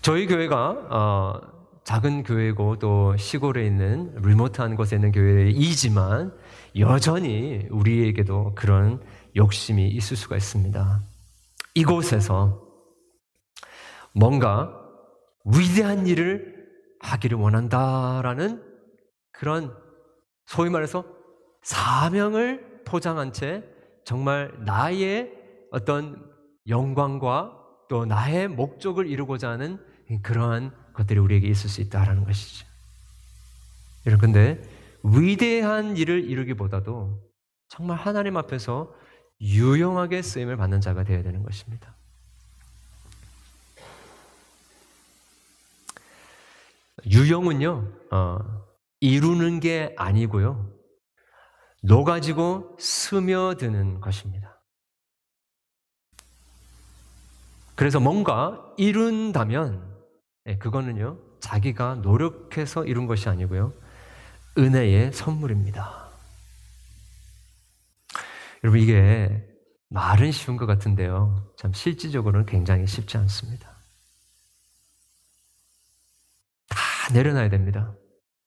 저희 교회가 어, 작은 교회고 또 시골에 있는 리모트한 곳에 있는 교회이지만 여전히 우리에게도 그런 욕심이 있을 수가 있습니다. 이곳에서 뭔가 위대한 일을 하기를 원한다라는 그런 소위 말해서 사명을 포장한 채 정말 나의 어떤 영광과 또 나의 목적을 이루고자 하는 그러한 것들이 우리에게 있을 수 있다라는 것이죠. 여러분, 근데 위대한 일을 이루기보다도 정말 하나님 앞에서 유용하게 쓰임을 받는 자가 되어야 되는 것입니다. 유용은요, 어, 이루는 게 아니고요, 녹아지고 스며드는 것입니다. 그래서 뭔가 이룬다면, 네, 그거는요, 자기가 노력해서 이룬 것이 아니고요, 은혜의 선물입니다. 여러분, 이게 말은 쉬운 것 같은데요. 참 실질적으로는 굉장히 쉽지 않습니다. 다 내려놔야 됩니다.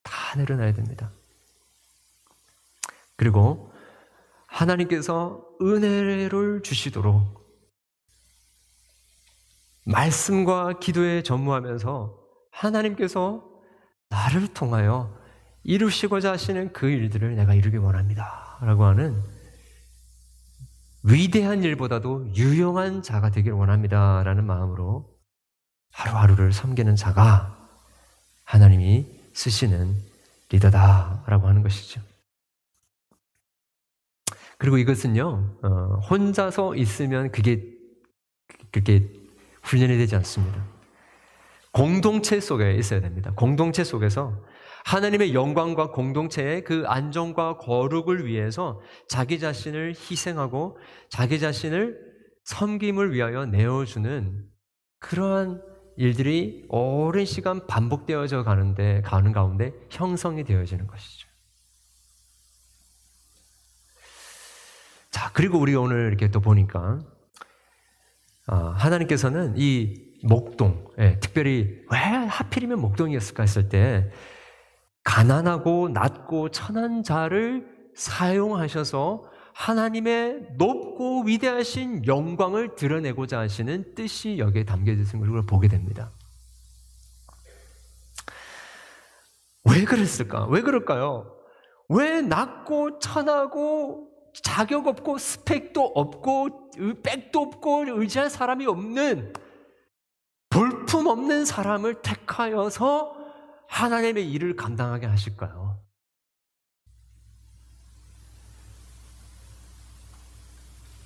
다 내려놔야 됩니다. 그리고 하나님께서 은혜를 주시도록 말씀과 기도에 전무하면서 하나님께서 나를 통하여 이루시고자 하시는 그 일들을 내가 이루기 원합니다. 라고 하는 위대한 일보다도 유용한 자가 되기를 원합니다. 라는 마음으로 하루하루를 섬기는 자가 하나님이 쓰시는 리더다. 라고 하는 것이죠. 그리고 이것은요, 어, 혼자서 있으면 그게, 그게 훈련이 되지 않습니다. 공동체 속에 있어야 됩니다. 공동체 속에서 하나님의 영광과 공동체의 그 안정과 거룩을 위해서 자기 자신을 희생하고 자기 자신을 섬김을 위하여 내어주는 그러한 일들이 오랜 시간 반복되어져 가는데 가는 가운데 형성이 되어지는 것이죠. 자, 그리고 우리 오늘 이렇게 또 보니까 어, 하나님께서는 이 목동, 예, 특별히 왜 하필이면 목동이었을까 했을 때 가난하고 낮고 천한 자를 사용하셔서 하나님의 높고 위대하신 영광을 드러내고자 하시는 뜻이 여기에 담겨져 있는 걸 보게 됩니다. 왜 그랬을까? 왜 그럴까요? 왜 낮고 천하고 자격 없고 스펙도 없고 백도 없고 의지할 사람이 없는 볼품 없는 사람을 택하여서 하나님의 일을 감당하게 하실까요?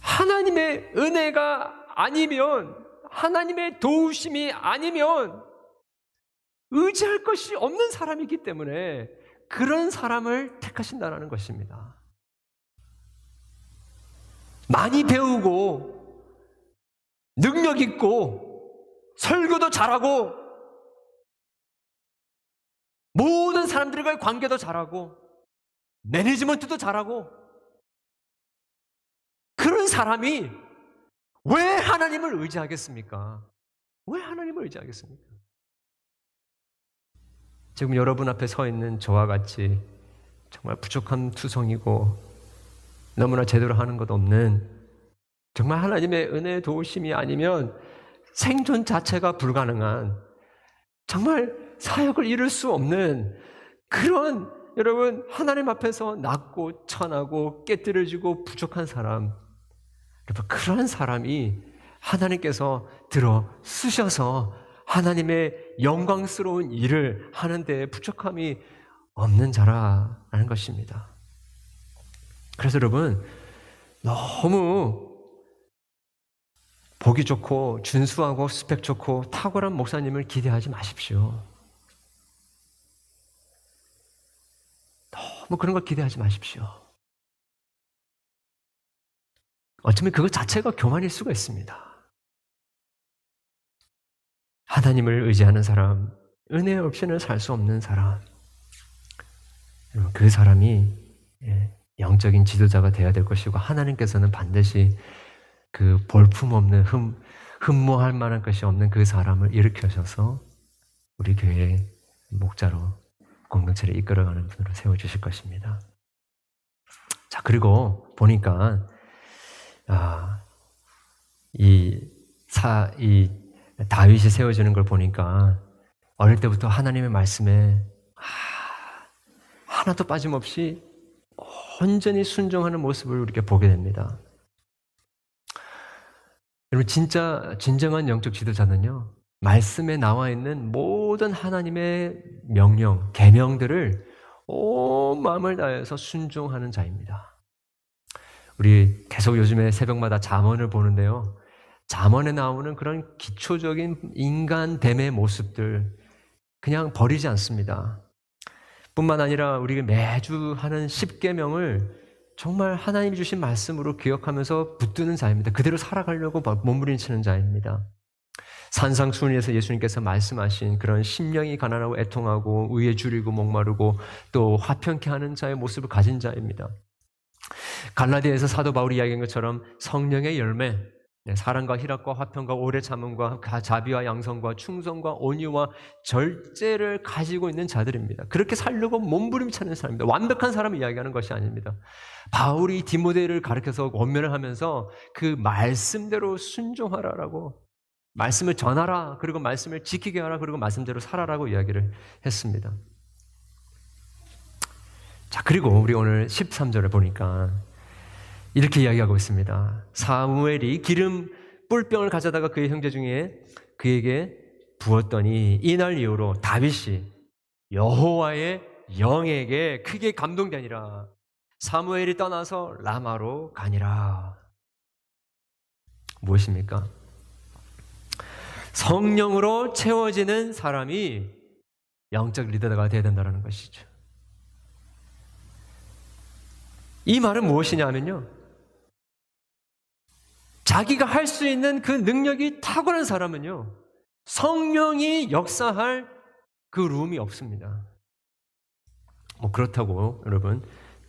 하나님의 은혜가 아니면, 하나님의 도우심이 아니면, 의지할 것이 없는 사람이기 때문에 그런 사람을 택하신다는 것입니다. 많이 배우고, 능력 있고, 설교도 잘하고, 모든 사람들과의 관계도 잘하고, 매니지먼트도 잘하고, 그런 사람이 왜 하나님을 의지하겠습니까? 왜 하나님을 의지하겠습니까? 지금 여러분 앞에 서 있는 저와 같이 정말 부족한 투성이고 너무나 제대로 하는 것 없는 정말 하나님의 은혜 도우심이 아니면 생존 자체가 불가능한 정말 사역을 이룰 수 없는 그런 여러분 하나님 앞에서 낮고 천하고 깨뜨려지고 부족한 사람 여러분 그런 사람이 하나님께서 들어 쓰셔서 하나님의 영광스러운 일을 하는 데 부족함이 없는 자라는 것입니다. 그래서 여러분, 너무 보기 좋고 준수하고 스펙 좋고 탁월한 목사님을 기대하지 마십시오. 너무 그런 걸 기대하지 마십시오. 어쩌면 그것 자체가 교만일 수가 있습니다. 하나님을 의지하는 사람, 은혜 없이는 살 수 없는 사람, 그 사람이 예, 영적인 지도자가 되어야 될 것이고 하나님께서는 반드시 그 볼품없는 흠, 흠모할 만한 것이 없는 그 사람을 일으켜셔서 우리 교회의 목자로 공동체를 이끌어가는 분으로 세워주실 것입니다. 자, 그리고 보니까, 아, 이 사, 이 다윗이 세워지는 걸 보니까 어릴 때부터 하나님의 말씀에 아, 하나도 빠짐없이 온전히 순종하는 모습을 우리가 보게 됩니다. 여러분 진짜 진정한 영적 지도자는요. 말씀에 나와 있는 모든 하나님의 명령, 계명들을 온 마음을 다해서 순종하는 자입니다. 우리 계속 요즘에 새벽마다 잠언을 보는데요. 잠언에 나오는 그런 기초적인 인간 됨의 모습들 그냥 버리지 않습니다. 뿐만 아니라 우리가 매주 하는 10계명을 정말 하나님이 주신 말씀으로 기억하면서 붙드는 자입니다. 그대로 살아가려고 몸부림치는 자입니다. 산상순리에서 예수님께서 말씀하신 그런 심령이 가난하고 애통하고 의에 줄이고 목마르고 또 화평케 하는 자의 모습을 가진 자입니다. 갈라디아에서 사도 바울이 이야기한 것처럼 성령의 열매, 네, 사랑과 희락과 화평과 오래 참음과 자비와 양성과 충성과 온유와 절제를 가지고 있는 자들입니다. 그렇게 살려고 몸부림치는 사람입니다. 완벽한 사람을 이야기하는 것이 아닙니다. 바울이 디모데를 가르쳐서 원면을 하면서 그 말씀대로 순종하라라고 말씀을 전하라 그리고 말씀을 지키게 하라 그리고 말씀대로 살아라고 이야기를 했습니다. 자 그리고 우리 오늘 13절을 보니까 이렇게 이야기하고 있습니다. 사무엘이 기름 뿔병을 가져다가 그의 형제 중에 그에게 부었더니 이날 이후로 다윗이 여호와의 영에게 크게 감동되니라. 사무엘이 떠나서 라마로 가니라. 무엇입니까? 성령으로 채워지는 사람이 영적 리더가 되어야 된다는 것이죠. 이 말은 무엇이냐 하면요. 자기가 할 수 있는 그 능력이 탁월한 사람은요, 성령이 역사할 그 룸이 없습니다. 뭐 그렇다고 여러분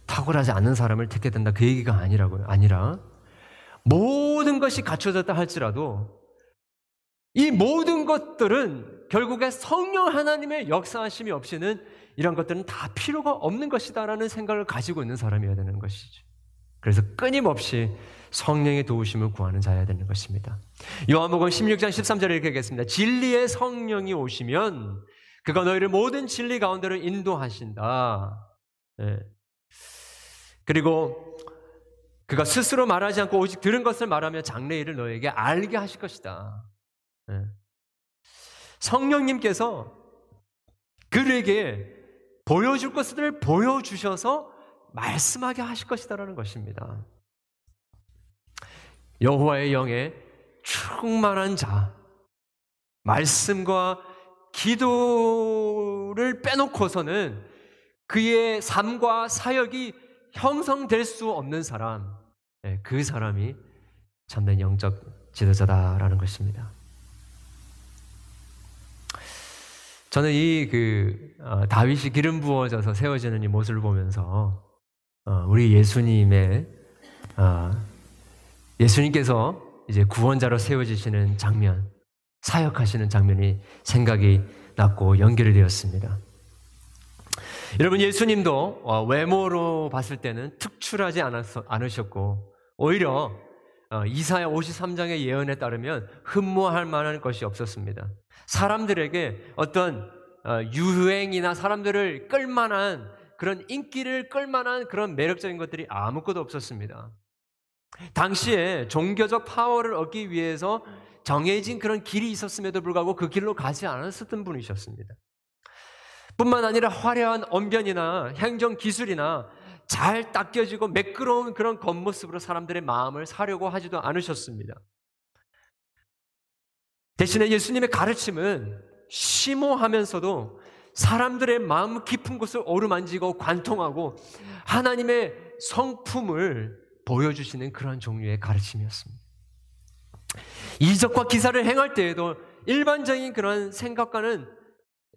탁월하지 않은 사람을 택해야 된다 그 얘기가 아니라고요. 아니라 모든 것이 갖춰졌다 할지라도 이 모든 것들은 결국에 성령 하나님의 역사하심이 없이는 이런 것들은 다 필요가 없는 것이다라는 생각을 가지고 있는 사람이어야 되는 것이죠. 그래서 끊임없이 성령의 도우심을 구하는 자여야 되는 것입니다. 요한복음 16장 13절에 이렇게 하겠습니다. 진리의 성령이 오시면 그가 너희를 모든 진리 가운데로 인도하신다. 네. 그리고 그가 스스로 말하지 않고 오직 들은 것을 말하며 장래일을 너에게 알게 하실 것이다. 네. 성령님께서 그에게 보여줄 것들을 보여주셔서 말씀하게 하실 것이다라는 것입니다. 여호와의 영에 충만한 자, 말씀과 기도를 빼놓고서는 그의 삶과 사역이 형성될 수 없는 사람, 예, 그 사람이 참된 영적 지도자다라는 것입니다. 저는 이그 어, 다윗이 기름 부어져서 세워지는 이 모습을 보면서 어, 우리 예수님의 어, 예수님께서 이제 구원자로 세워지시는 장면, 사역하시는 장면이 생각이 났고 연결이 되었습니다. 여러분 예수님도 어, 외모로 봤을 때는 특출하지 않으셨고 오히려 어, 이사야 53장의 예언에 따르면 흠모할 만한 것이 없었습니다. 사람들에게 어떤 어, 유행이나 사람들을 끌만한 그런 인기를 끌만한 그런 매력적인 것들이 아무것도 없었습니다. 당시에 종교적 파워를 얻기 위해서 정해진 그런 길이 있었음에도 불구하고 그 길로 가지 않았었던 분이셨습니다. 뿐만 아니라 화려한 언변이나 행정 기술이나 잘 닦여지고 매끄러운 그런 겉모습으로 사람들의 마음을 사려고 하지도 않으셨습니다. 대신에 예수님의 가르침은 심오하면서도 사람들의 마음 깊은 곳을 어루만지고 관통하고 하나님의 성품을 보여주시는 그런 종류의 가르침이었습니다. 이적과 기사를 행할 때에도 일반적인 그런 생각과는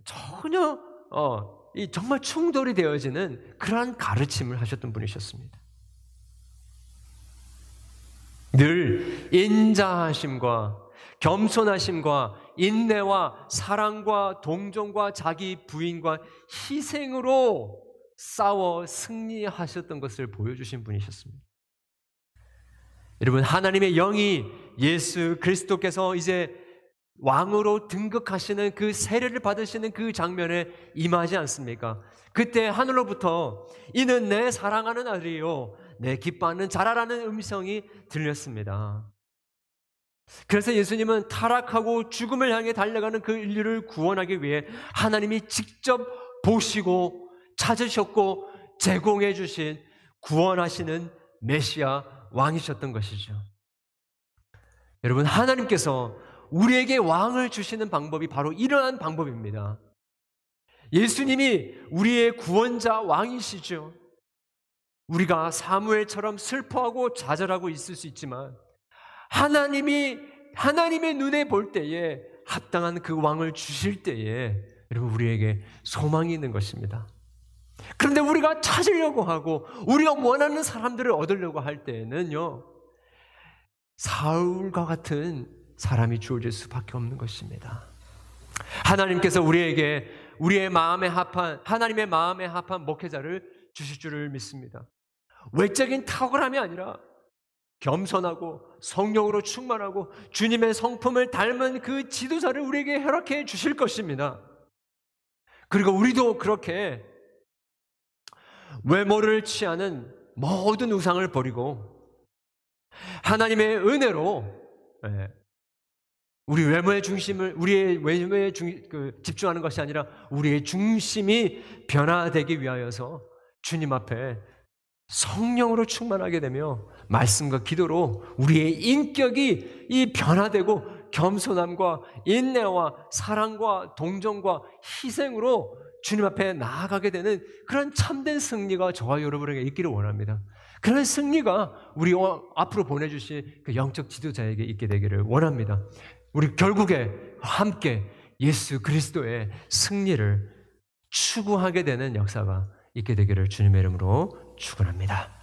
전혀 어, 이 정말 충돌이 되어지는 그러한 가르침을 하셨던 분이셨습니다. 늘 인자하심과 겸손하심과 인내와 사랑과 동정과 자기 부인과 희생으로 싸워 승리하셨던 것을 보여주신 분이셨습니다. 여러분, 하나님의 영이 예수 그리스도께서 이제 왕으로 등극하시는 그 세례를 받으시는 그 장면에 임하지 않습니까? 그때 하늘로부터 이는 내 사랑하는 아들이요 내 기뻐하는 자라라는 음성이 들렸습니다. 그래서 예수님은 타락하고 죽음을 향해 달려가는 그 인류를 구원하기 위해 하나님이 직접 보시고 찾으셨고 제공해 주신 구원하시는 메시아 왕이셨던 것이죠. 여러분 하나님께서 우리에게 왕을 주시는 방법이 바로 이러한 방법입니다. 예수님이 우리의 구원자 왕이시죠. 우리가 사무엘처럼 슬퍼하고 좌절하고 있을 수 있지만 하나님이 하나님의 눈에 볼 때에 합당한 그 왕을 주실 때에 여러분 우리에게 소망이 있는 것입니다. 그런데 우리가 찾으려고 하고 우리가 원하는 사람들을 얻으려고 할 때에는요 사울과 같은 사람이 주어질 수밖에 없는 것입니다. 하나님께서 우리에게 우리의 마음에 합한 하나님의 마음에 합한 목회자를 주실 줄을 믿습니다. 외적인 탁월함이 아니라 겸손하고 성령으로 충만하고 주님의 성품을 닮은 그 지도자를 우리에게 허락해 주실 것입니다. 그리고 우리도 그렇게 외모를 취하는 모든 우상을 버리고 하나님의 은혜로 예, 우리 외모의 중심을 우리의 외모에 중, 그, 집중하는 것이 아니라 우리의 중심이 변화되기 위하여서 주님 앞에 성령으로 충만하게 되며 말씀과 기도로 우리의 인격이 이 변화되고 겸손함과 인내와 사랑과 동정과 희생으로 주님 앞에 나아가게 되는 그런 참된 승리가 저와 여러분에게 있기를 원합니다. 그런 승리가 우리 앞으로 보내주신 그 영적 지도자에게 있게 되기를 원합니다. 우리 결국에 함께 예수 그리스도의 승리를 추구하게 되는 역사가 있게 되기를 주님의 이름으로 축원합니다.